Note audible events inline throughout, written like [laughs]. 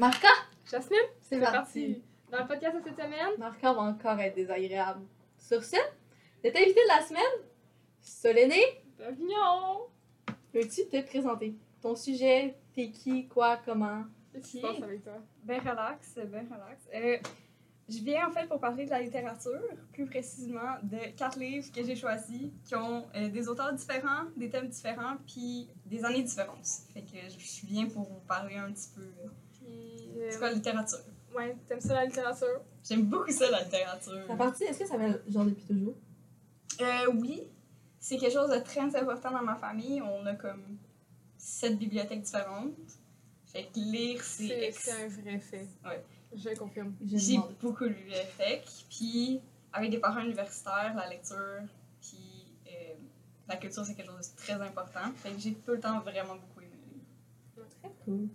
Marca! Jasmine, C'est parti. parti. Dans le podcast de cette semaine, Marca va encore être désagréable. Sur ce, notre invité de la semaine, Soléné, Pavillon. peux-tu te présenter? Ton sujet, t'es qui, quoi, comment? Qu'est-ce qui se passe avec toi? Ben relax, ben relax. Euh, je viens en fait pour parler de la littérature, plus précisément de quatre livres que j'ai choisis qui ont euh, des auteurs différents, des thèmes différents, puis des années différentes. Fait que je viens pour vous parler un petit peu. euh, C'est quoi la euh, littérature? ouais, t'aimes ça la littérature? J'aime beaucoup ça, la littérature. Ça partie, est-ce que ça va genre depuis toujours? Euh, oui, c'est quelque chose de très important dans ma famille. On a comme sept bibliothèques différentes. Fait que lire, c'est C'est un vrai fait. Ouais. Je confirme. J'ai beaucoup lu le FEC, puis avec des parents universitaires, la lecture, puis euh, la culture, c'est quelque chose de très important. Fait que j'ai tout le temps vraiment beaucoup aimé les livres. Très cool.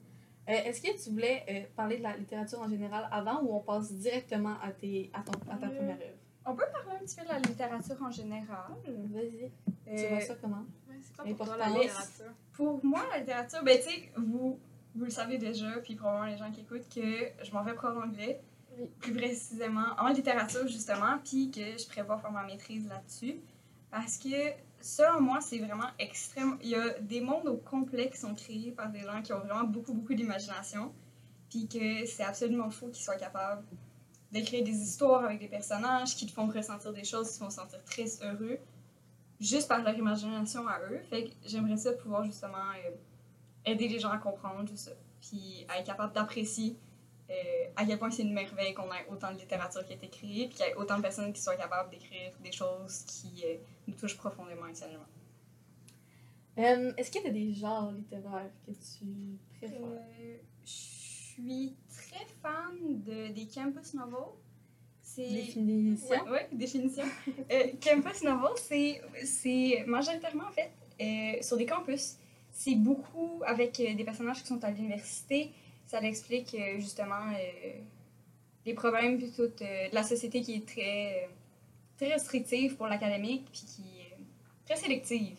Euh, Est-ce que tu voulais euh, parler de la littérature en général avant ou on passe directement à, tes, à, ton, à ta Euh, première œuvre? On peut parler un petit peu de la littérature en général. Vas-y, tu vois ça comment? C'est quoi pour toi la littérature? Pour moi, la littérature, ben tu sais, vous, vous le savez déjà, puis probablement les gens qui écoutent, que je m'en vais prof d'anglais, Oui. plus précisément en littérature justement, puis que je prévois faire ma maîtrise là-dessus. Parce que, selon moi, c'est vraiment extrême. Il y a des mondes au complet qui sont créés par des gens qui ont vraiment beaucoup, beaucoup d'imagination, puis que c'est absolument faux qu'ils soient capables d'écrire des histoires avec des personnages qui te font ressentir des choses, qui te font sentir très heureux, juste par leur imagination à eux. Fait que j'aimerais ça pouvoir justement euh, aider les gens à comprendre juste ça, puis à être capable d'apprécier à quel point c'est une merveille qu'on ait autant de littérature qui a été créée, puis qu'il y ait autant de personnes qui soient capables d'écrire des choses qui euh, nous touchent profondément émotionnellement. Euh, Est-ce que tu as des genres littéraires que tu préfères? Euh, je suis très fan de, des campus novels. Définition? Oui, définition. Euh, campus novel, c'est, majoritairement en fait euh, sur des campus. C'est beaucoup avec euh, des personnages qui sont à l'université. Ça l'explique euh, justement euh, les problèmes euh, de la société qui est très, très restrictive pour l'académique puis qui est très sélective.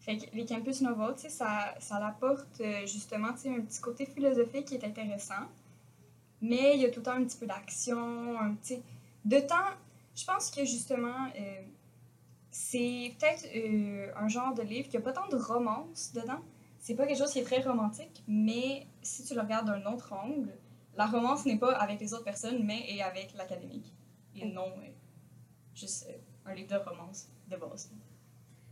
Fait que les campus sais, ça, ça l'apporte euh, justement un petit côté philosophique qui est intéressant. Mais il y a tout le temps un petit peu d'action, un petit de temps, je pense que justement, c'est peut-être un genre de livre qui n'a pas tant de romance dedans. C'est pas quelque chose qui est très romantique, mais si tu le regardes d'un autre angle, la romance n'est pas avec les autres personnes, mais est avec l'académique. Et non euh, juste euh, un livre de romance de base.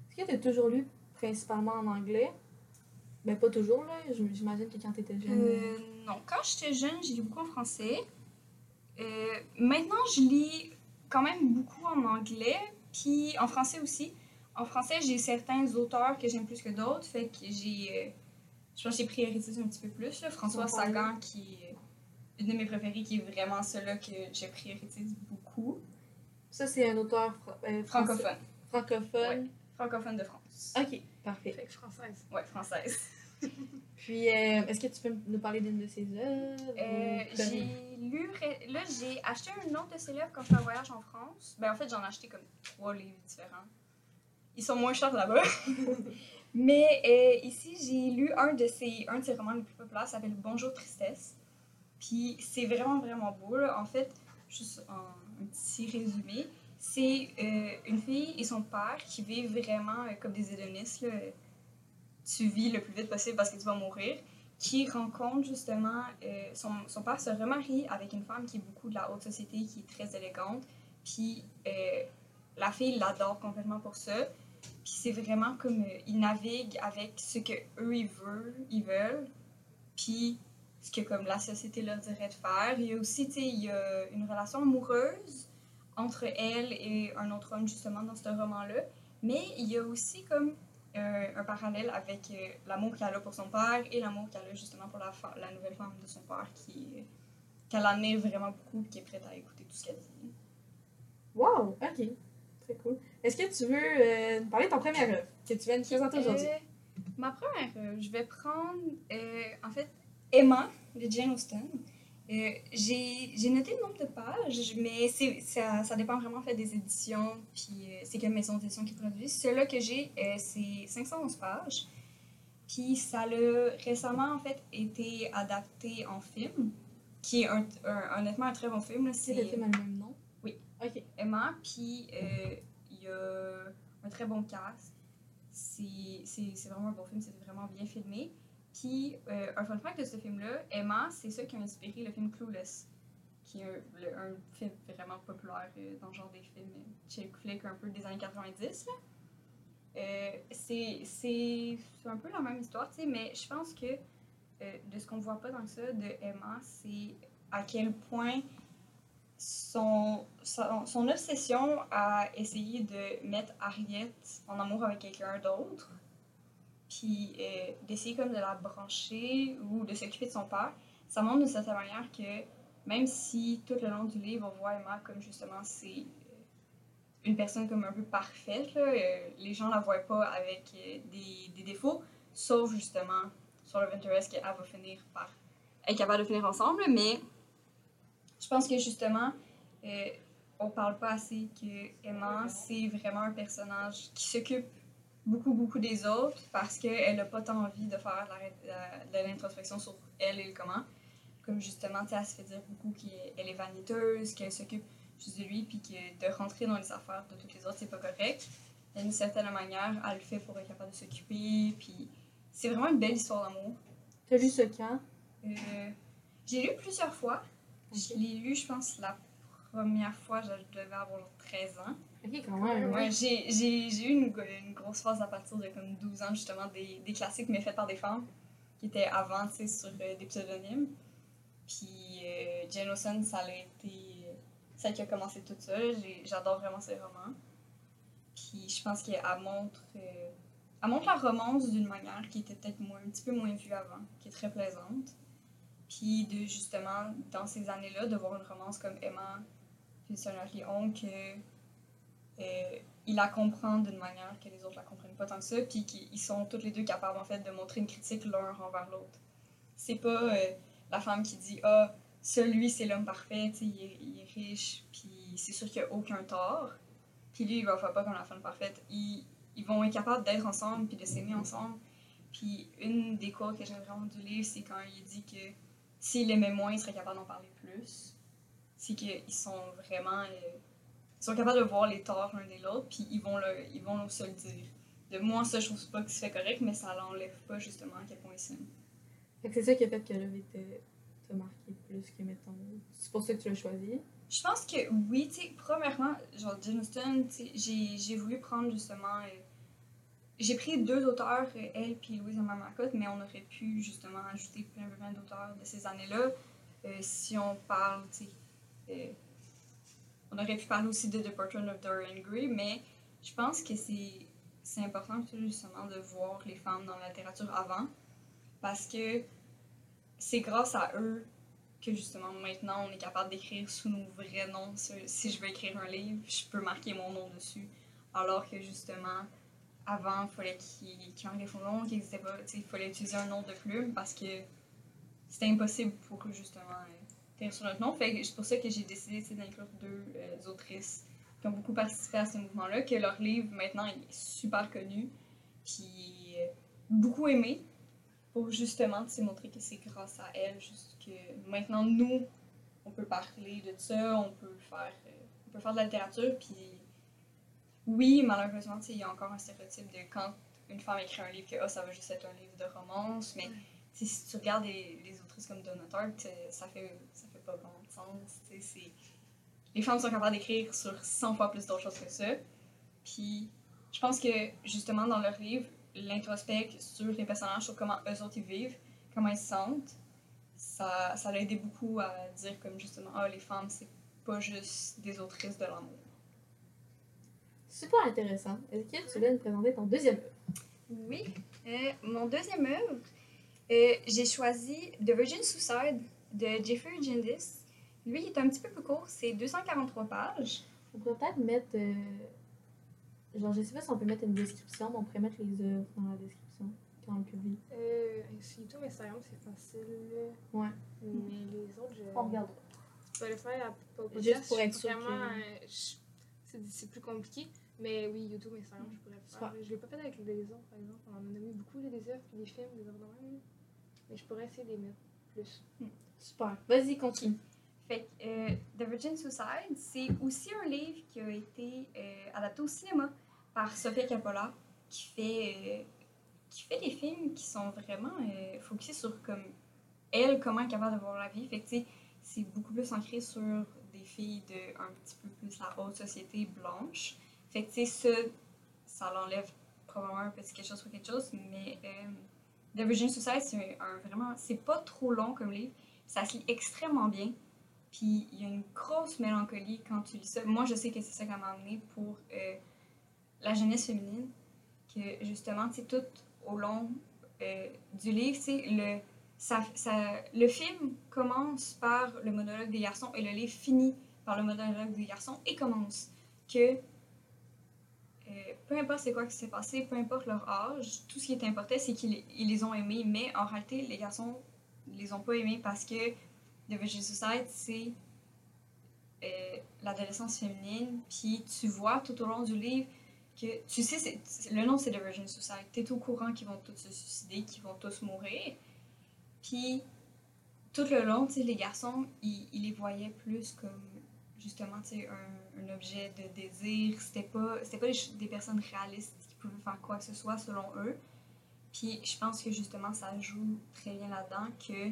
Est-ce que tu as toujours lu principalement en anglais? Ben, pas toujours, là. J'imagine que quand tu étais jeune. Euh, non, quand j'étais jeune, j'ai lu beaucoup en français. Euh, maintenant, je lis quand même beaucoup en anglais, puis en français aussi. En français, j'ai certains auteurs que j'aime plus que d'autres, fait que j'ai. euh, je pense que j'ai priorisé un petit peu plus. là. François. Sagan, qui est une de mes préférées, qui est vraiment celui que je priorise beaucoup. Ça, c'est un auteur fra- euh, Francophone. francophone. Francophone de France. Ok, parfait. Fait que française. Ouais, française. [laughs] Puis, euh, est-ce que tu peux nous parler d'une de ses œuvres? Euh, j'ai lu. Là, j'ai acheté un autre de ses livres quand je fais un voyage en France. Ben, en fait, j'en ai acheté comme trois livres différents. Ils sont moins chers là-bas. [laughs] Mais euh, ici, j'ai lu un de ses, un de romans les plus populaires, ça s'appelle Bonjour Tristesse. Puis c'est vraiment, vraiment beau. En fait, juste un petit résumé, c'est euh, une fille et son père qui vivent vraiment euh, comme des hédonistes. Tu vis le plus vite possible parce que tu vas mourir qui rencontre justement son, son père se remarie avec une femme qui est beaucoup de la haute société, qui est très élégante. Puis la fille l'adore complètement pour ça. Puis c'est vraiment comme euh, ils naviguent avec ce que eux ils veulent, ils veulent. Puis ce que comme la société leur dirait de faire. Il y a aussi, tu il y a une relation amoureuse entre elle et un autre homme justement dans ce roman-là. Mais il y a aussi comme euh, un parallèle avec euh, l'amour qu'elle a pour son père et l'amour qu'elle a justement pour la, la nouvelle femme de son père qui qu'elle admire vraiment beaucoup et qui est prête à écouter tout ce qu'elle dit. Wow, ok. Très cool. Est-ce que tu veux euh, nous parler de ton première œuvre que tu viens de présenter aujourd'hui? Euh, ma première, euh, je vais prendre en fait Emma de Jane Austen. Euh, j'ai noté le nombre de pages, mais c'est- ça, ça dépend vraiment en fait, des éditions, puis euh, c'est quelle maison d'édition qui produit. Celui-là que j'ai, euh, c'est 511 pages. Puis ça a récemment, en fait, été adapté en film, qui est un, un- honnêtement un très bon film. C'est le film a le même nom? Oui. Ok. Emma, puis euh, il y a un très bon cast. C'est vraiment un bon film, c'est vraiment bien filmé. Puis, euh, un fun fact de ce film-là, Emma, c'est ça qui a inspiré le film Clueless, qui est un, film vraiment populaire euh, dans le genre des films euh, chick flick un peu des années 90. là. Euh, c'est un peu la même histoire, tu sais, mais je pense que euh, de ce qu'on voit pas dans ça de Emma, c'est à quel point son, son, obsession à essayer de mettre Harriet en amour avec quelqu'un d'autre, puis euh, d'essayer comme de la brancher ou de s'occuper de son père, ça montre d'une certaine manière que même si tout le long du livre on voit Emma comme justement c'est euh, une personne comme un peu parfaite, là, euh, les gens la voient pas avec des, des défauts, sauf justement sur le Interest qu'elle va finir par être capable de finir ensemble, mais je pense que justement, euh, on parle pas assez que Emma, c'est vraiment un personnage qui s'occupe beaucoup, beaucoup des autres parce qu'elle n'a pas tant envie de faire de l'introspection sur elle et le comment. Comme justement, elle se fait dire beaucoup qu'elle est vaniteuse, qu'elle s'occupe juste de lui, puis que de rentrer dans les affaires de toutes les autres, c'est pas correct. D'une certaine manière, elle le fait pour être capable de s'occuper, puis c'est vraiment une belle histoire d'amour. T'as lu ce quand? Euh, j'ai lu plusieurs fois. Je l'ai lu, je pense, la première fois, je devais avoir genre 13 ans. Ok, quand même. Ouais, j'ai, eu une, une grosse phase à partir de comme 12 ans, justement, des, des classiques, mais faits par des femmes, qui étaient avant, tu sais, sur euh, des pseudonymes. Puis euh, Jane Austen, ça a été celle qui a commencé tout ça. J'adore vraiment ses romans. Puis je pense qu'elle montre, euh, elle montre la romance d'une manière qui était peut-être un petit peu moins vue avant, qui est très plaisante. Puis de justement, dans ces années-là, de voir une romance comme Emma, puis Sonia Léon, que euh, il la comprend d'une manière que les autres la comprennent pas tant que ça, puis qu'ils sont tous les deux capables en fait de montrer une critique l'un envers l'autre. C'est pas euh, la femme qui dit ah celui c'est l'homme parfait, il, est- il est riche, puis c'est sûr qu'il a aucun tort. Puis lui il va faire pas comme la femme parfaite. Ils, ils vont être capables d'être ensemble puis de s'aimer ensemble. Puis une des quotes que j'aime vraiment du livre, c'est quand il dit que s'il aimait moins, il serait capable d'en parler plus. C'est qu'ils sont vraiment euh, ils sont capables de voir les torts l'un de l'autre, puis ils vont, le, ils vont se le dire. De moi, ça, je trouve pas que c'est correct, mais ça l'enlève pas justement à quel point ils s'aiment. Fait que c'est ça qui a fait que était- t'a marqué plus que, mettons. C'est pour ça que tu l'as choisi. Je pense que oui, tu sais, premièrement, genre j'ai j'ai voulu prendre justement. euh, j'ai pris deux auteurs, euh, elle puis Louise Macotte, mais on aurait pu justement ajouter plein, plein d'auteurs de ces années-là. Euh, si on parle, tu sais. euh, on aurait pu parler aussi de The Portrait of Dorian Gray, mais je pense que c'est important justement de voir les femmes dans la littérature avant, parce que c'est grâce à eux que justement maintenant on est capable d'écrire sous nos vrais noms. Si je veux écrire un livre, je peux marquer mon nom dessus. Alors que justement, avant, il fallait qu'ils qu'ils marquent des faux noms, qu'ils pas. Il fallait utiliser un nom de plume parce que c'était impossible pour eux justement euh, d'écrire sur notre nom. Fait c'est pour ça que j'ai décidé d'inclure deux euh, autrices qui ont beaucoup participé à ce mouvement-là, que leur livre maintenant est super connu, puis euh, beaucoup aimé pour justement montrer que c'est grâce à elle juste que maintenant nous on peut parler de ça on peut faire euh, on peut faire de la littérature puis oui malheureusement il y a encore un stéréotype de quand une femme écrit un livre que ah, ça va juste être un livre de romance mais si tu regardes les, les autrices comme Donna Tartt euh, ça fait ça fait pas de sens les femmes sont capables d'écrire sur 100 fois plus d'autres choses que ça puis je pense que justement dans leur livre l'introspect sur les personnages, sur comment eux autres ils vivent, comment ils se sentent, ça, ça l'a aidé beaucoup à dire comme justement, ah, les femmes, c'est pas juste des autrices de l'amour. Super intéressant. Est-ce que tu voulais nous présenter ton deuxième œuvre? Oui, euh, mon deuxième œuvre, euh, j'ai choisi The Virgin Suicide de Jeffrey Gendis. Lui, il est un petit peu plus court, c'est 243 pages. On pourrait peut-être mettre. euh, Genre, je sais pas si on peut mettre une description, mais on pourrait mettre les œuvres dans la description quand on le publie. Euh, sur YouTube, Instagram, c'est facile. Ouais. Mais les autres, je. On regardera. Je vais le faire à. Juste pour être sûr Vraiment, que- euh, je- c'est plus compliqué. Mais oui, YouTube, Instagram, je pourrais le faire. Je l'ai pas fait avec les autres, par exemple. On en a nommé beaucoup, là, des œuvres, puis des films, des œuvres de même. Mais je pourrais essayer de les mettre plus. Super. Vas-y, continue. Fait que euh, The Virgin Suicide, c'est aussi un livre qui a été euh, adapté au cinéma par Sofia Coppola, qui fait, euh, qui fait des films qui sont vraiment euh, focusés sur comme elle, comment elle est capable de voir la vie. Fait que tu sais, c'est beaucoup plus ancré sur des filles de un petit peu plus la haute société blanche. Fait que tu sais, ça, l'enlève probablement un petit quelque chose pour quelque chose, mais euh, The Virgin Suicide, c'est un, vraiment, c'est pas trop long comme livre, ça se lit extrêmement bien. Puis il y a une grosse mélancolie quand tu lis ça. Moi, je sais que c'est ça qui m'a amené pour euh, la jeunesse féminine. Que justement, tu tout au long euh, du livre, le, ça, ça, le film commence par le monologue des garçons et le livre finit par le monologue des garçons et commence que peu importe c'est quoi qui s'est passé, peu importe leur âge, tout ce qui est important, c'est qu'ils ils les ont aimés, mais en réalité, les garçons les ont pas aimés parce que The Virgin Suicide, c'est euh, l'adolescence féminine. Puis tu vois tout au long du livre que tu sais, le nom c'est The Virgin Suicide. Tu es au courant qu'ils vont tous se suicider, qu'ils vont tous mourir. Puis tout le long, les garçons, ils, ils les voyaient plus comme justement tu sais, un, un objet de désir. C'était pas, c'était pas des, des personnes réalistes qui pouvaient faire quoi que ce soit selon eux. Puis je pense que justement ça joue très bien là-dedans que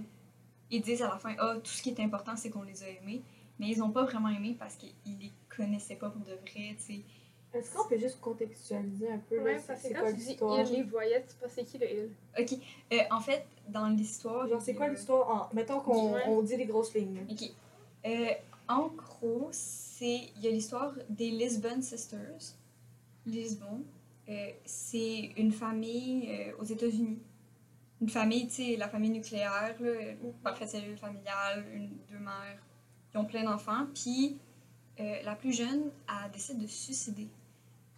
ils disent à la fin ah tout ce qui est important c'est qu'on les a aimés mais ils ont pas vraiment aimé parce qu'ils les connaissaient pas pour de vrai tu sais Est-ce qu'on peut juste contextualiser un peu Ouais, là, parce c'est que quand tu dis il, les voyais, tu sais pas c'est qui le il. ok Euh, en fait dans l'histoire Genre, c'est quoi a- l'histoire? en- Mettons qu'on Ouais. on dit les grosses lignes. ok Euh, en gros il y a l'histoire des Lisbon Sisters Lisbon euh, c'est une famille euh, aux États-Unis une famille tu sais la famille nucléaire là, parfaite cellule familiale une deux mères ils ont plein d'enfants puis euh, la plus jeune elle décide de se suicider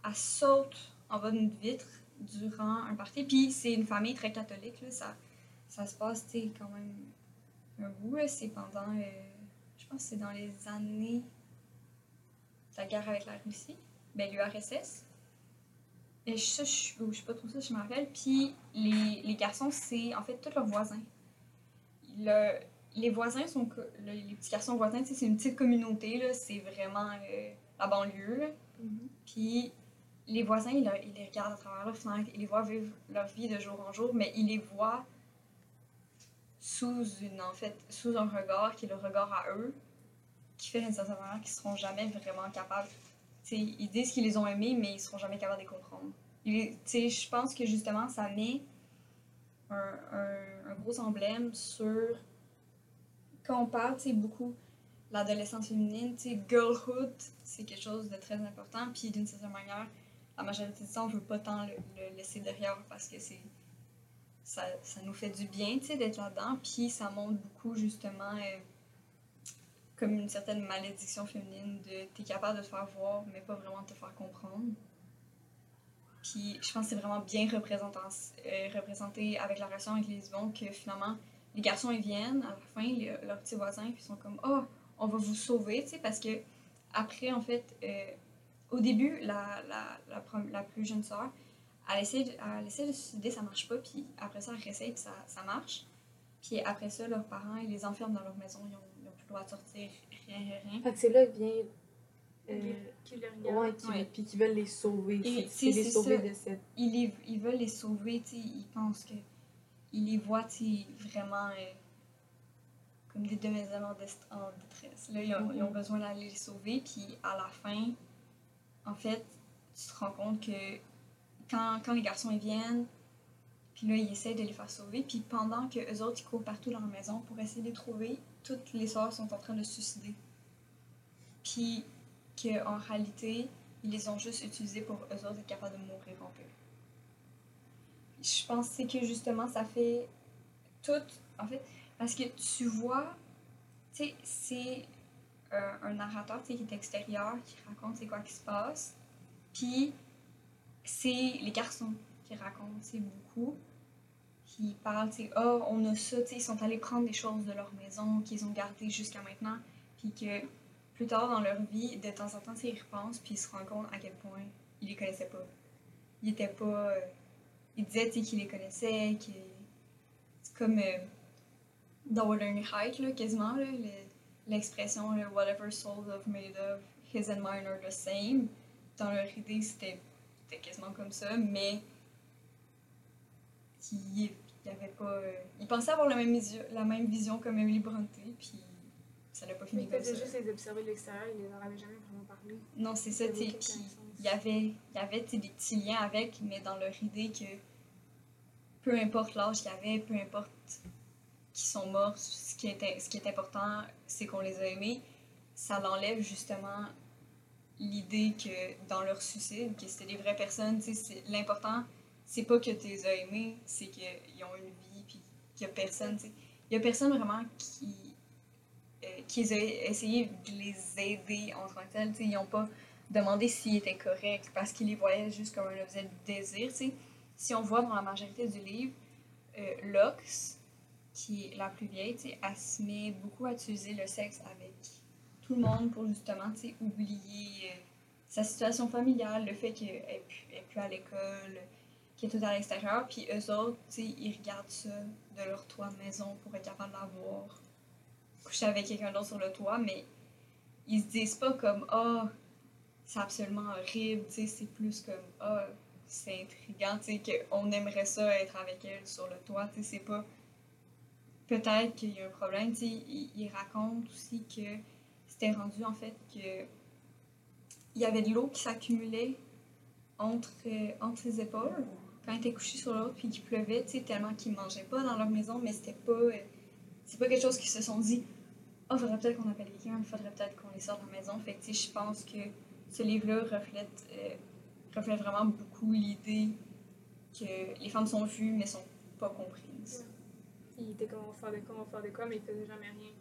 elle saute en bas d'une vitre durant un party. Puis c'est une famille très catholique, là, ça, ça se passe, tu sais, quand même un bout, c'est pendant, je pense que c'est dans les années la guerre avec la Russie, ben l'URSS. Ça, je suis je suis pas trop ça, je me rappelle. Puis les, les garçons, c'est en fait tous leurs voisins. Le- les voisins sont, le- les petits garçons voisins, sais, c'est une petite communauté, c'est vraiment euh, la banlieue, là. Puis les voisins, ils les regardent à travers leur fenêtre, ils les voient vivre leur vie de jour en jour, mais ils les voient sous une en fait sous un regard qui est le regard à eux, qui fait d'une certaine manière qu'ils seront jamais vraiment capables. Tu sais, ils disent qu'ils les ont aimés, mais ils seront jamais capables de les comprendre. Je pense que justement ça met un, gros emblème sur quand on parle, tu beaucoup l'adolescence féminine, tu sais, girlhood, c'est quelque chose de très important. Puis d'une certaine manière, la majorité du temps, on veut pas tant le, le laisser derrière parce que c'est ça, ça nous fait du bien, tu sais, d'être là-dedans. Puis ça montre beaucoup, justement, euh, comme une certaine malédiction féminine de t'es capable de te faire voir, mais pas vraiment de te faire comprendre. Puis je pense que c'est vraiment bien euh, représenté avec la relation avec les Yvon que finalement, les garçons, ils viennent à la fin, les- leurs petits voisins, puis ils sont comme « Oh, on va vous sauver », tu sais, parce que après, en fait, euh, au début, la, la, la, la plus jeune sœur, elle essaie, de, elle essaie de suicider, ça marche pas, puis après ça, elle réessaye, puis ça, ça marche. Puis après ça, leurs parents, ils les enferment dans leur maison, ils ont, droit de sortir, rien, rien, rien. Fait que c'est là que vient. euh, Qui le regarde. ouais, qui, Ouais. puis qui veulent les sauver. Et C'est- c'est- C'est les c'est sauver ça. de cette. Ils, les, ils veulent les sauver, tu sais, ils pensent que. Ils les voient, tu vraiment euh, comme des demoiselles en, en détresse. Là, ils ont, ils ont besoin d'aller les sauver, puis à la fin, en fait, tu te rends compte que quand, quand les garçons ils viennent, puis là, ils essaient de les faire sauver, puis pendant que eux autres, ils courent partout dans la maison pour essayer de les trouver, toutes les sœurs sont en train de se suicider. Puis qu'en réalité, ils les ont juste utilisés pour eux autres être capables de mourir en paix. Je pense que justement, ça fait tout, en fait, parce que tu vois, tu sais, c'est un, un narrateur qui est extérieur, qui raconte c'est quoi qui se passe, puis c'est les garçons qui racontent, c'est beaucoup, qui parlent, tu sais, oh, on a ça, tu ils sont allés prendre des choses de leur maison qu'ils ont gardées jusqu'à maintenant, puis que plus tard dans leur vie, de temps en temps, ils repensent, puis ils se rendent compte à quel point il les connaissait pas. Il était pas. euh, il disait tu sais, qu'il les connaissait, qu'il. C'est comme. euh, dans Wuthering Heights, là, quasiment, là, le- l'expression là, Whatever souls of made of, his and mine are the same. Dans leur idée, c'était quasiment comme ça, mais. Il, il avait pas. euh, il pensait avoir la même, vision, la même vision comme Emily Bronte, puis ça n'a pas fini comme ça. juste les observer de l'extérieur, il leur avait jamais vraiment parlé. Non, c'est ça, tu Puis il y avait, y avait des petits liens avec, mais dans leur idée que peu importe l'âge qu'il y avait, peu importe qu'ils sont morts, ce qui est, ce qui est important, c'est qu'on les a aimés. Ça l'enlève justement l'idée que dans leur suicide, que c'était des vraies personnes. tu sais, c'est- L'important, c'est pas que tu les as aimés, c'est qu'ils ont une vie, puis qu'il y a personne. tu sais. Il y a personne vraiment qui, euh, qui a essayé de les aider en tant que tel. tu sais. Ils n'ont pas demandé s'ils étaient corrects parce qu'ils les voyaient juste comme un objet de désir. tu sais. Si on voit dans la majorité du livre, euh, Lox, qui est la plus vieille, tu sais, elle se beaucoup à utiliser le sexe avec tout le monde pour justement tu sais, oublier euh, sa situation familiale, le fait qu'elle n'est plus à l'école, qu'elle est tout à l'extérieur. Puis eux autres, ils regardent ça de leur toit de maison pour être capable de la voir coucher avec quelqu'un d'autre sur le toit, mais ils se disent pas comme Ah, c'est absolument horrible, c'est plus comme Ah, c'est intriguant, qu'on aimerait ça être avec elle sur le toit, c'est pas. Peut-être qu'il y a un problème, tu sais, il, il raconte aussi que c'était rendu en fait que il y avait de l'eau qui s'accumulait entre, euh, entre ses épaules quand il était couché sur l'autre, puis qu'il pleuvait, tu sais, tellement qu'ils mangeaient pas dans leur maison, mais c'était pas. euh, c'est pas quelque chose qu'ils se sont dit oh faudrait peut-être qu'on appelle quelqu'un il faudrait peut-être qu'on les sorte de la maison fait que tu sais je pense que ce livre-là reflète euh, reflète vraiment beaucoup l'idée que les femmes sont vues mais sont pas comprises Il était comme on va faire de quoi, on va faire de quoi, mais il faisait jamais rien.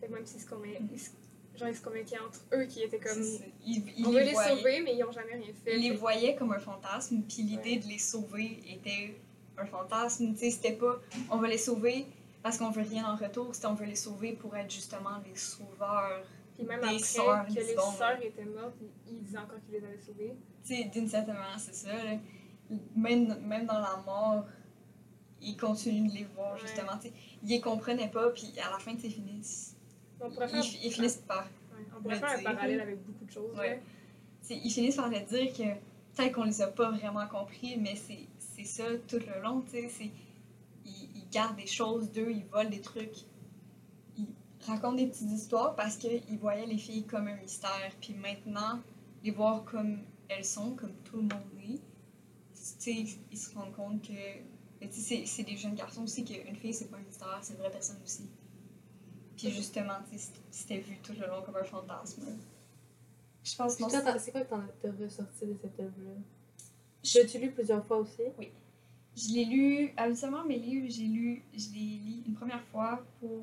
Fait que même s'ils se convainc- Mm. ils se- genre, ils se convainquaient entre eux qui étaient comme. Ils, ils On veut les les voyaient, sauver, mais ils ont jamais rien fait. ils les voyaient comme un fantasme puis l'idée Ouais. de les sauver était un fantasme tu sais c'était pas on va les sauver parce qu'on veut rien en retour c'était on veut les sauver pour être justement les sauveurs Puis même des après sœurs, que les sœurs étaient mortes, ils- disaient encore qu'ils les avaient sauvées. Tu sais, d'une certaine manière, c'est ça. là. Même, même dans la mort, ils continuent de les voir, Ouais. justement. tu sais. Ils les comprenaient pas, puis à la fin, tu sais, finissent. On pourrait Ils, faire, fi- ils finissent par. ouais, on pourrait faire un dire. parallèle avec beaucoup de choses. Ouais. là. ils finissent par le dire que peut-être qu'on les a pas vraiment compris, mais c'est ça tout le long, Ils, ils gardent des choses d'eux, ils volent des trucs. Ils racontent des petites histoires parce qu'ils voyaient les filles comme un mystère. Puis maintenant, les voir comme elles sont, comme tout le monde est, ils se rendent compte que. c'est des jeunes garçons aussi qu'une fille, c'est pas un mystère, c'est une vraie personne aussi. Puis justement, tu c'était vu tout le long comme un fantasme. Je pense toi, c'est- quoi que t'en as t'as ressorti de cette œuvre-là? L'as-tu lu plusieurs fois aussi? Je l'ai lu, habituellement mes livres, j'ai lu, je les lis une première fois pour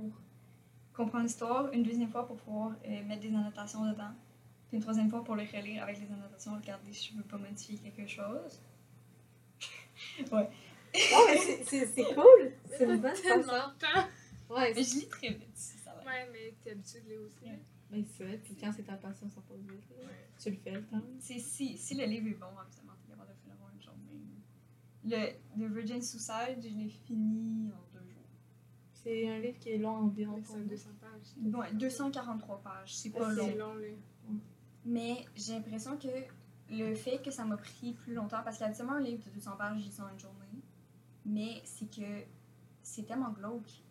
comprendre l'histoire, une deuxième fois pour pouvoir euh, mettre des annotations dedans, puis une troisième fois pour les relire avec les annotations, regarder si je veux pas modifier quelque chose. [laughs] Oh, mais c'est- cool! [laughs] C'est une bonne façon. Ouais, Mais je lis très vite. Ouais, mais t'es habitué de lire aussi. Ouais. mais c'est vrai. Puis quand c'est ta passion, ça passe vite. Tu le fais le temps. C'est si, si le livre est bon, habituellement, t'es capable de finir en une journée. Le, le Virgin Suicide, je l'ai fini en deux jours. C'est un livre qui est long environ. C'est 200 pages. Ouais, 243 pages, c'est pas long. C'est long, là. Mais j'ai l'impression que le fait que ça m'a pris plus longtemps, parce qu'habituellement, un livre de 200 pages, je lis en une journée, mais c'est que c'est tellement glauque.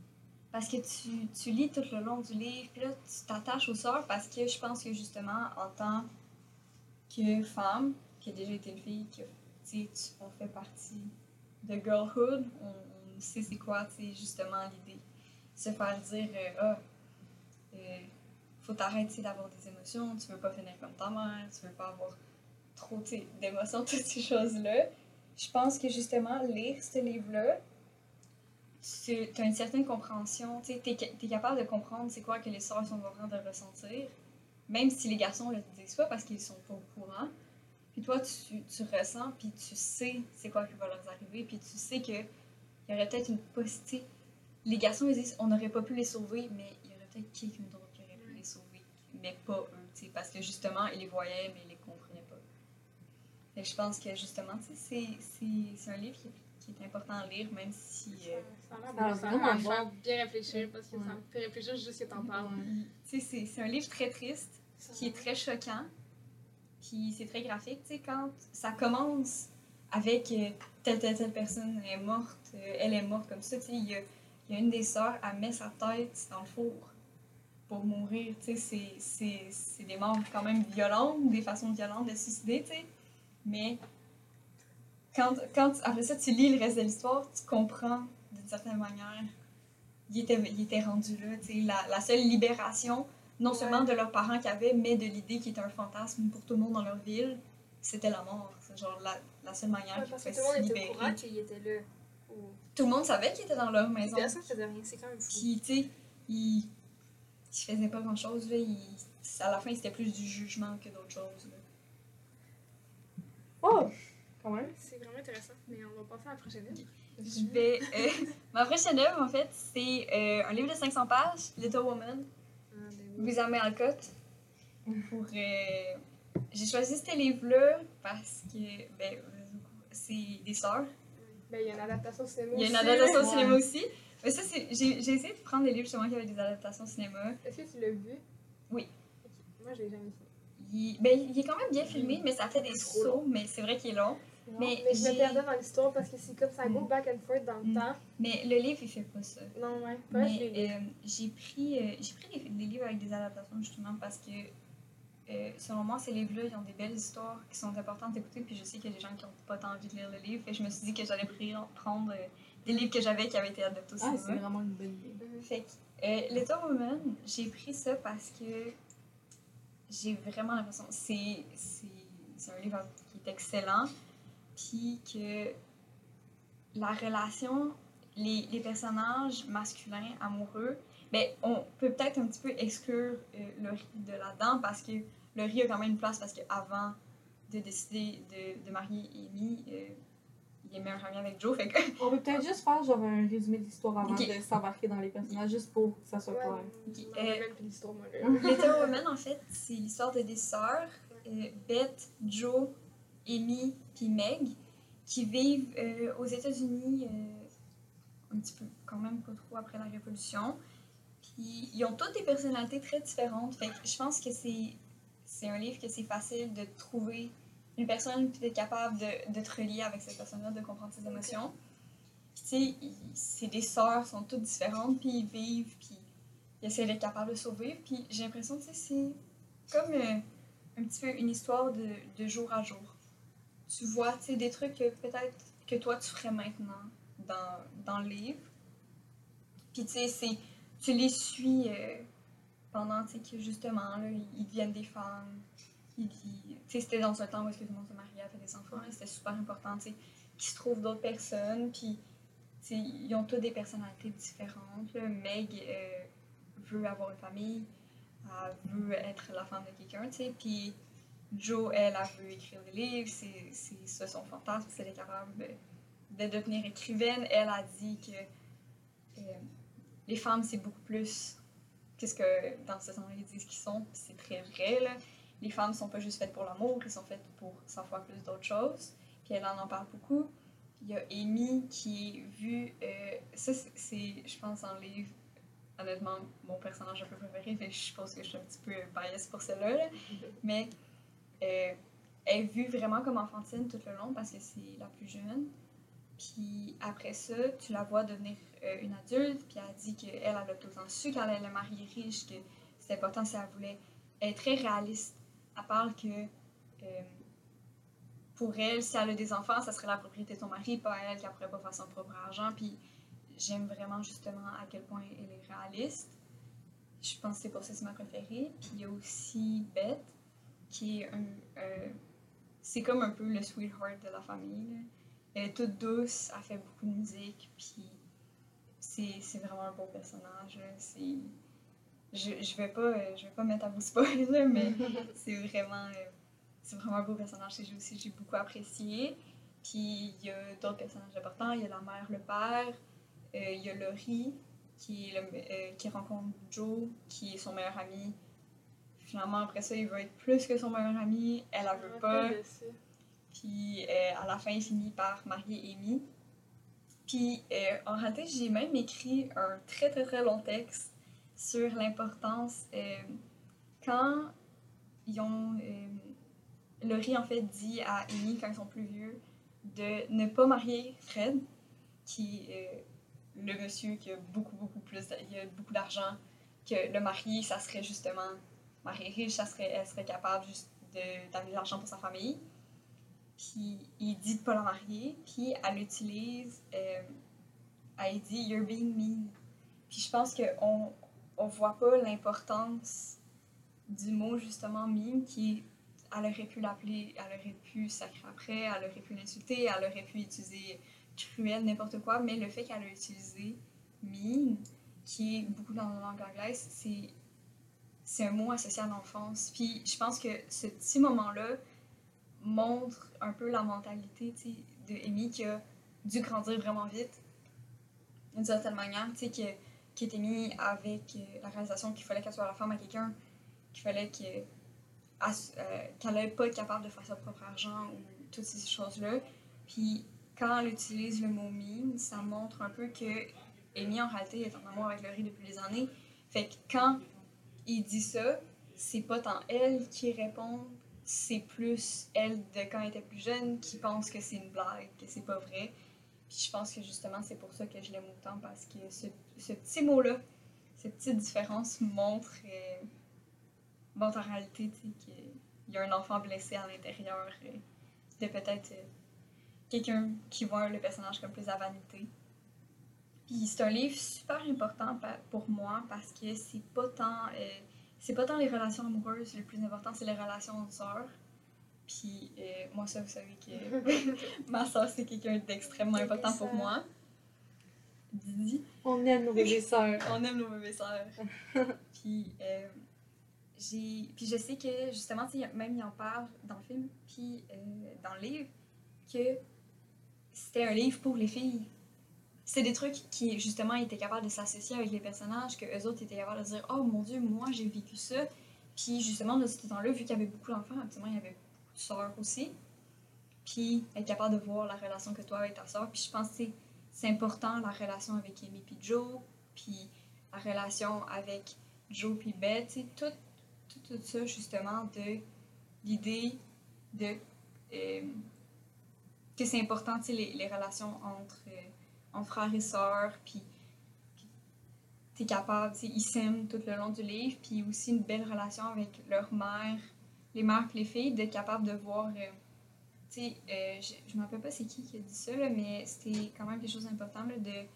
Parce que tu, tu lis tout le long du livre, puis là, tu t'attaches aux sœurs, parce que je pense que justement, en tant que femme, qui a déjà été une fille, que, tu on fait partie de girlhood, on, sait c'est quoi, tu justement, l'idée. Se faire dire, euh, ah, euh, faut t'arrêter d'avoir des émotions, tu veux pas finir comme ta mère, tu veux pas avoir trop d'émotions, [laughs] toutes ces choses-là. Je pense que justement, lire ce livre-là, tu as une certaine compréhension, tu es, capable de comprendre c'est quoi que les sœurs sont en train de ressentir, même si les garçons le disent pas parce qu'ils sont pas au courant. Puis toi, tu, tu ressens, puis tu sais c'est quoi qui va leur arriver, puis tu sais que il y aurait peut-être une possibilité. Les garçons, ils disent on n'aurait pas pu les sauver, mais il y aurait peut-être quelqu'un d'autre qui aurait pu les sauver, mais pas eux, parce que justement, ils les voyaient, mais ils les comprenaient pas. Que je pense que justement, c'est- un livre qui, qui est important à lire, même si. euh, Ça Ça ça a vraiment faire bon. bien réfléchir parce que Ouais. ça me fait réfléchir juste que t'en parles. tu sais, c'est c'est un livre très triste, qui est très choquant, puis c'est très graphique. Tu sais, quand ça commence avec euh, telle, telle, telle personne est morte, euh, elle est morte comme ça, tu sais, il y a, il y a une des sœurs, elle met sa tête dans le four pour mourir. Tu sais, c'est- c'est c'est des morts quand même violentes, des façons violentes de se suicider, tu sais. Mais quand, quand après ça, tu lis le reste de l'histoire, tu comprends d'une certaine manière. Il était, il était rendu là, tu sais. La, la seule libération, non seulement de leurs parents qu'ils avaient, mais de l'idée qui était un fantasme pour tout le monde dans leur ville, c'était la mort. C'est genre la, la seule manière Ouais, qu'ils parce que pouvaient tout le se monde était au libérer. courant qu'il était là. Ou- Tout le monde savait qu'ils étaient dans leur maison. Personne faisait rien, c'est quand même fou. Puis, tu sais, ils, ils faisaient pas grand-chose, là. Ils- à la fin, c'était plus du jugement que d'autres choses, là. Oh! Quand même. C'est vraiment intéressant, mais on va passer à la prochaine œuvre. Je vais... euh, [laughs] ma prochaine œuvre, en fait, c'est euh, un livre de 500 pages, Little Woman, Ah, ben oui. Alcott. Pour... euh, J'ai choisi ce livre-là parce que, ben, c'est des sœurs. Ben, il y a une adaptation au cinéma Il y a une aussi. adaptation au Ouais. cinéma aussi. Mais ça, c'est... J'ai j'ai essayé de prendre des livres, justement, qui avaient des adaptations au cinéma. Est-ce que tu l'as vu? Oui. Moi, je l'ai jamais vu. Il, ben, il est quand même bien filmé, mais ça fait des Trop sauts, mais c'est vrai qu'il est long. Non, Mais mais, je me perdais dans l'histoire parce que c'est comme ça go Mm. back and forth dans le Mm. temps. Mais le livre, il fait pas ça. Non, ouais. Pas Mais euh, j'ai pris, euh, j'ai pris des, des livres avec des adaptations justement parce que, euh, selon moi, ces livres-là, ils ont des belles histoires qui sont importantes d'écouter. Puis je sais qu'il y a des gens qui n'ont pas tant envie de lire le livre. Et je me suis dit que j'allais pr- prendre euh, des livres que j'avais qui avaient été adaptés au Ah, c'est cinéma. vraiment une bonne idée. Mhm. Fait que, euh, Little Woman, j'ai pris ça parce que j'ai vraiment l'impression. C'est, c'est, c'est un livre qui est excellent. Puis que la relation, les, les personnages masculins, amoureux, ben, on peut peut-être un petit peu exclure euh, le riz de là-dedans parce que le riz a quand même une place parce qu'avant de décider de, de marier Amy, euh, il est meilleur ami avec Joe. Fait que On peut peut-être juste faire genre un résumé de l'histoire avant de s'embarquer dans les personnages, juste pour que ça soit Ouais, clair. m'en Euh. Little Women, en fait, c'est l'histoire de des sœurs, euh, Beth, Joe, Amy puis Meg, qui vivent euh, aux États-Unis euh, un petit peu, quand même pas trop après la Révolution. Puis ils ont toutes des personnalités très différentes. Fait que je pense que c'est un livre que c'est facile de trouver une personne puis d'être capable de, de te relier avec cette personne-là, de comprendre ses émotions. Tu sais, c'est des sœurs, sont toutes différentes, puis ils vivent, puis ils essaient d'être capables de survivre. Puis j'ai l'impression que c'est comme euh, un petit peu une histoire de jour à jour. Tu vois, des trucs que peut-être que toi tu ferais maintenant dans, dans le livre. Puis tu sais, tu les suis euh, pendant, que justement, là, ils, deviennent des femmes. Ils, ils- c'était dans un temps où est-ce que tout le monde se mariait, avait des enfants, c'était super important, qu'ils se trouvent d'autres personnes, puis ils ont tous des personnalités différentes. là. Meg euh, veut avoir une famille, elle veut être la femme de quelqu'un, puis Jo, elle, elle veut écrire des livres, c'est c'est ça son fantasme, c'est d'être capable de, de devenir écrivaine. Elle a dit que euh, les femmes, c'est beaucoup plus que ce que dans ce temps ils disent qu'ils sont, c'est très vrai, là. Les femmes sont pas juste faites pour l'amour, elles sont faites pour 100 fois plus d'autres choses. Puis elle en en parle beaucoup. Il y a Amy qui est vue. euh, ça, c'est- je pense, le livre, honnêtement, mon personnage un peu préféré. Fait que je pense que je suis un petit peu biased pour celle-là. là. [laughs] Mais euh, est vue vraiment comme enfantine tout le long parce que c'est la plus jeune. Puis après ça, tu la vois devenir euh, une adulte. Puis elle dit qu'elle, elle a tout temps su qu'elle allait marier riche, que c'était important si elle voulait. Elle est très réaliste. Elle parle que. euh, pour elle, si elle a des enfants, ça serait la propriété de son mari, pas elle qui ne pourrait pas faire son propre argent. Puis j'aime vraiment justement à quel point elle est réaliste. Je pense que c'est pour ça que c'est ma préférée. Puis il y a aussi Beth, qui est un. un- c'est comme un peu le sweetheart de la famille. Elle est toute douce, elle fait beaucoup de musique, puis c'est c'est vraiment un beau personnage. Je, je vais pas euh, je vais pas mettre à vous [laughs] spoiler, mais [laughs] c'est vraiment euh, c'est vraiment un beau personnage que j'ai aussi j'ai beaucoup apprécié. Puis il y a d'autres personnages importants, il y a la mère, le père, euh, il y a Laurie qui, le- euh, qui rencontre Joe, qui est son meilleur ami. Finalement, après ça, il veut être plus que son meilleur ami. Elle, me veut pas. Puis euh, à la fin, il finit par marier Amy. Puis euh, en réalité, j'ai même écrit un très très très long texte sur l'importance euh, quand ils ont. Laurie en fait dit à Amy quand ils sont plus vieux de ne pas marier Fred, qui est le monsieur qui a beaucoup beaucoup plus, il a beaucoup d'argent, que le marié, ça serait justement marié riche, [laughs] elle serait capable juste d'amener de l'argent pour sa famille. Puis il dit de pas la marier, puis elle utilise, euh, elle dit You're being mean. Puis je pense qu'on on voit pas l'importance du mot justement mean qui elle aurait pu l'appeler, elle aurait pu sacrer après, elle aurait pu l'insulter, elle aurait pu utiliser cruel, n'importe quoi, mais le fait qu'elle a utilisé mean, qui est beaucoup dans la langue anglaise, c'est c'est un mot associé à l'enfance. Puis je pense que ce petit moment-là montre un peu la mentalité de Amy qui a dû grandir vraiment vite, d'une certaine manière, tu sais, qui était mis avec euh, la réalisation qu'il fallait qu'elle soit la femme à quelqu'un, qu'il fallait euh, qu'elle n'allait pas être capable de faire son propre argent ou toutes ces choses-là. Puis quand elle utilise le mot mean, ça montre un peu que Amy en réalité est en amour avec Laurie depuis des années. Fait que quand il dit ça, c'est pas tant elle qui répond, c'est plus elle de quand elle était plus jeune qui pense que c'est une blague, que c'est pas vrai. Puis je pense que justement c'est pour ça que je l'aime autant parce que ce, ce petit mot-là, cette petite différence montre, euh, en réalité qu'il y a un enfant blessé à l'intérieur euh, de peut-être euh, quelqu'un qui voit le personnage comme plus à vanité. Puis c'est un livre super important pour moi parce que c'est pas tant euh, c'est pas tant les relations amoureuses le plus important, c'est les relations entre sœurs. Puis euh, moi ça vous savez que [laughs] ma sœur c'est quelqu'un d'extrêmement important pour moi. Didi. On aime nos bébés [laughs] sœurs. On aime nos bébés sœurs. [laughs] puis, euh, j'ai, puis je sais que justement, même il en parle dans le film, puis dans le livre, que c'était un livre pour les filles. C'est des trucs qui, justement, étaient capables de s'associer avec les personnages, que eux autres étaient capables de dire Oh mon Dieu, moi j'ai vécu ça. Puis justement, dans ce temps-là, vu qu'il y avait beaucoup d'enfants, il y avait beaucoup de sœurs aussi. Puis être capable de voir la relation que toi avec ta sœur. Puis je pense que c'est- important la relation avec Amy puis Joe, puis la relation avec Joe puis Beth, tout, tout, tout ça justement de l'idée de euh, que c'est important, les, les relations entre, euh, entre frères et sœurs, puis tu es capable, ils s'aiment tout le long du livre, puis aussi une belle relation avec leur mère, les mères puis les filles, d'être capable de voir, euh, tu sais, euh, je, je me rappelle pas c'est qui qui a dit ça, là, mais c'était quand même quelque chose d'important, de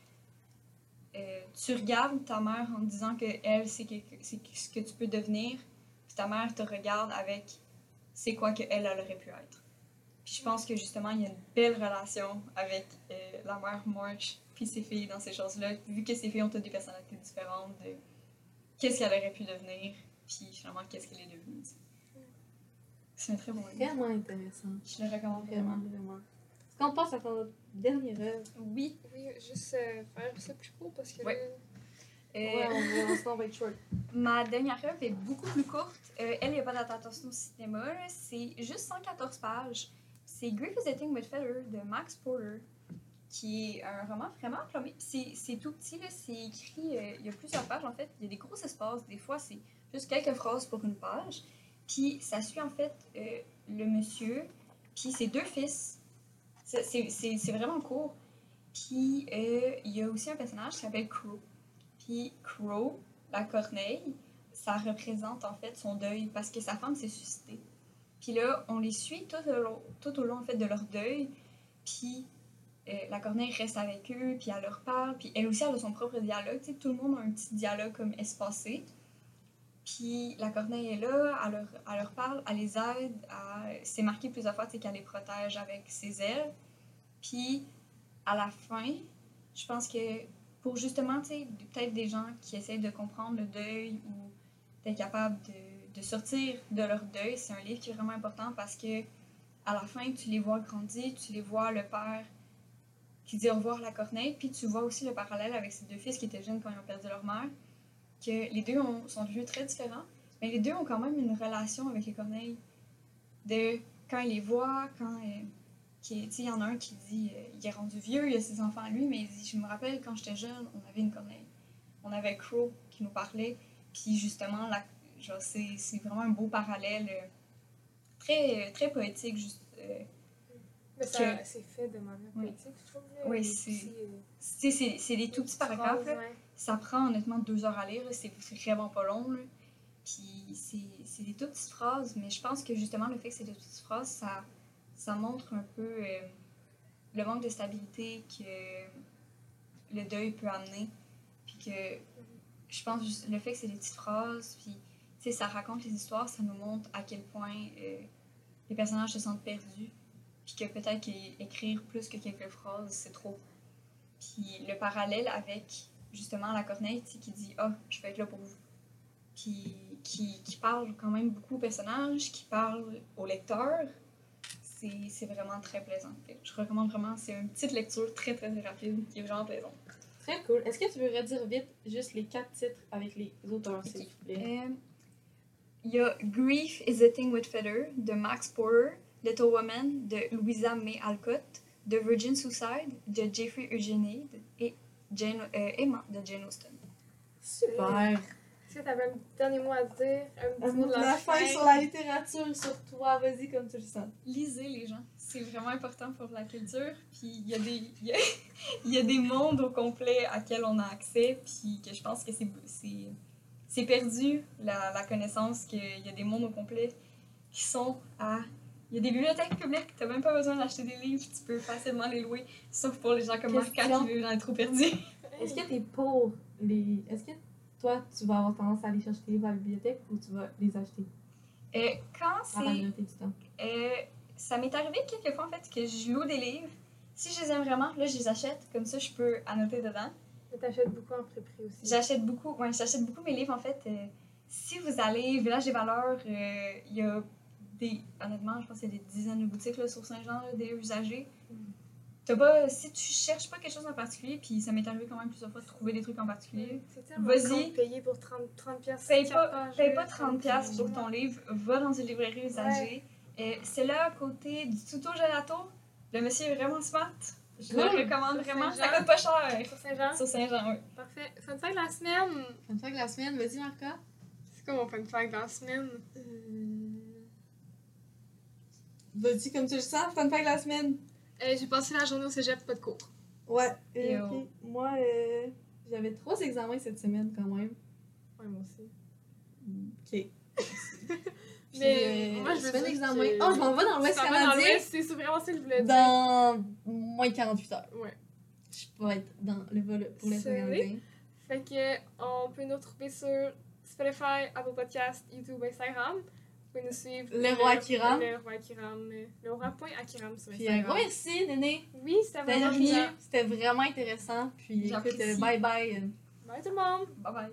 euh, tu regardes ta mère en disant que elle c'est ce que tu peux devenir puis ta mère te regarde avec c'est quoi que elle, elle aurait pu être puis je pense que justement il y a une belle relation avec euh, la mère March puis ses filles dans ces choses là vu que ces filles ont toutes des personnalités différentes de qu'est-ce qu'elle aurait pu devenir puis finalement qu'est-ce qu'elle est devenue c'est un très bon livre Vraiment intéressant. je le recommande Vraiment, vraiment. Est-ce qu'on passe à ton dernière œuvre? oui Oui, juste euh, faire ça plus court parce que Ouais. là, Euh, Ouais, on va, être short. Ma dernière œuvre est beaucoup plus courte. Euh, elle, a pas d'adaptation au cinéma. C'est juste 114 pages. C'est Grief Visiting with Feather de Max Porter, qui est un roman vraiment plombé. C'est tout petit, c'est écrit, euh, il y a plusieurs pages en fait. Il y a des gros espaces. Des fois, c'est juste quelques phrases pour une page. Puis ça suit en fait euh, le monsieur, puis ses deux fils. C'est vraiment court. Puis euh, il y a aussi un personnage qui s'appelle Crow. Puis Crow, la corneille, ça représente en fait son deuil parce que sa femme s'est suicidée. Puis là, on les suit tout au long, tout au long en fait, de leur deuil. Puis euh, la corneille reste avec eux, puis elle leur parle. Puis elle aussi, elle a son propre dialogue. Tout le monde a un petit dialogue comme espacé. Puis la corneille est là, elle leur, elle leur parle, elle les aide. à- C'est marqué plusieurs fois qu'elle les protège avec ses ailes. Puis à la fin, je pense que pour justement, peut-être des gens qui essayent de comprendre le deuil ou d'être capable de, de sortir de leur deuil, c'est un livre qui est vraiment important parce que à la fin, tu les vois grandir, tu les vois le père qui dit au revoir à la corneille, puis tu vois aussi le parallèle avec ses deux fils qui étaient jeunes quand ils ont perdu leur mère, que les deux ont, sont devenus très différents, mais les deux ont quand même une relation avec les corneilles de quand il les voit, quand. euh, il y en a un qui dit euh, il est rendu vieux, il a ses enfants à lui, mais il dit Je me rappelle quand j'étais jeune, on avait une corneille. On avait Crow qui nous parlait, puis justement, la, c'est, c'est vraiment un beau parallèle, euh, très, très poétique, juste. euh, Mais ça, Que- c'est fait de manière Oui. poétique, je trouve. Oui, c'est- euh, des tout petits paragraphes, là. phrases, ouais. Ça prend honnêtement deux heures à lire, c'est vraiment pas long. Là. Puis c'est, c'est des toutes petites phrases, mais je pense que justement le fait que c'est des toutes petites phrases, ça, ça montre un peu euh, le manque de stabilité que le deuil peut amener. Puis que je pense le fait que c'est des petites phrases, puis ça raconte les histoires, ça nous montre à quel point euh, les personnages se sentent perdus. Puis que peut-être qu'écrire plus que quelques phrases, c'est trop. Puis le parallèle avec justement la Corneille qui dit Ah, je vais être là pour vous. Puis qui, qui parle quand même beaucoup aux personnages, qui parle au lecteur. C'est vraiment très plaisant. Je recommande vraiment, c'est une petite lecture très très rapide qui est vraiment plaisante. Très cool. Est-ce que tu veux redire vite juste les quatre titres avec les auteurs, s'il te plaît? Euh, Il y a Grief is a Thing with Feather de Max Porter, Little Woman de Louisa May Alcott, The Virgin Suicide de Jeffrey Eugene et Jane, euh, Emma de Jane Austen. Super. Est-ce que t'avais un dernier mot à dire? Un petit mot de la, fin sur la littérature, sur toi. Vas-y comme tu le sens. Lisez les gens, c'est vraiment important pour la culture. Puis il y, a des- y, a, [laughs] il y a des mondes au complet à quels on a accès, puis que je pense que c'est c'est- perdu la, la connaissance qu'il y a des mondes au complet qui sont à. Il y a des bibliothèques publiques, t'as même pas besoin d'acheter des livres, tu peux facilement les louer, sauf pour les gens comme Marca qui vivent dans les trous perdus. [laughs] Est-ce que t'es pour les. Est-ce que toi, tu vas avoir tendance à aller chercher tes livres à la bibliothèque ou tu vas les acheter? Euh, quand c'est. Euh, ça m'est arrivé quelques fois en fait que je loue des livres. Si je les aime vraiment, là je les achète, comme ça je peux annoter dedans. T'achètes beaucoup en pré-prix aussi. J'achète beaucoup, ouais, j'achète beaucoup mes livres en fait. euh, si vous allez Village des Valeurs, euh, il y a des, honnêtement, je pense qu'il y a des dizaines de boutiques là, sur Saint-Jean, des usagers. Mm. Pas, si tu cherches pas quelque chose en particulier, puis ça m'est arrivé quand même plusieurs fois de trouver des trucs en particulier, tellement Vas-y. payer pour 30, 30 piastres. Paye quatre pas, paye pas 30$ piastres pour ton livre, va dans une librairie usagée. Euh, c'est là à côté du Tuto Gelato. Le monsieur est vraiment smart. Je le recommande vraiment, ça coûte pas cher. Sur Saint-Jean. Sur Saint-Jean, oui. Parfait. Fun fact de la semaine. Fun fact de la semaine, vas-y Marca. C'est quoi mon fun fact de la semaine? Vas-y comme tu le sens, fun fact de la semaine. Euh, J'ai passé la journée au cégep, pas de cours. Ouais. euh, Yo. ok. Moi, euh, j'avais trois examens cette semaine quand même. Ouais, moi aussi. Ok. [laughs] Puis, Mais euh, moi, je veux semaine dire d'examen. que- Oh, je m'en vais dans l'Ouest Ça va dans canadien l'Ouest, c'est vraiment ça que je voulais dire. dans moins de 48 heures. Ouais. Je peux être dans le vol pour l'Est C'est canadien. Fait que on peut nous trouver sur Spotify, Apple Podcast, YouTube, Instagram. Vous pouvez nous suivre. Le roi Akiram. Le roi Akiram. Le roi point Akiram sur Puis un Instagram. gros merci, Néné, Oui, c'était vraiment. C'était vraiment intéressant. Puis écoute, euh, bye bye. Bye tout le monde! Bye bye.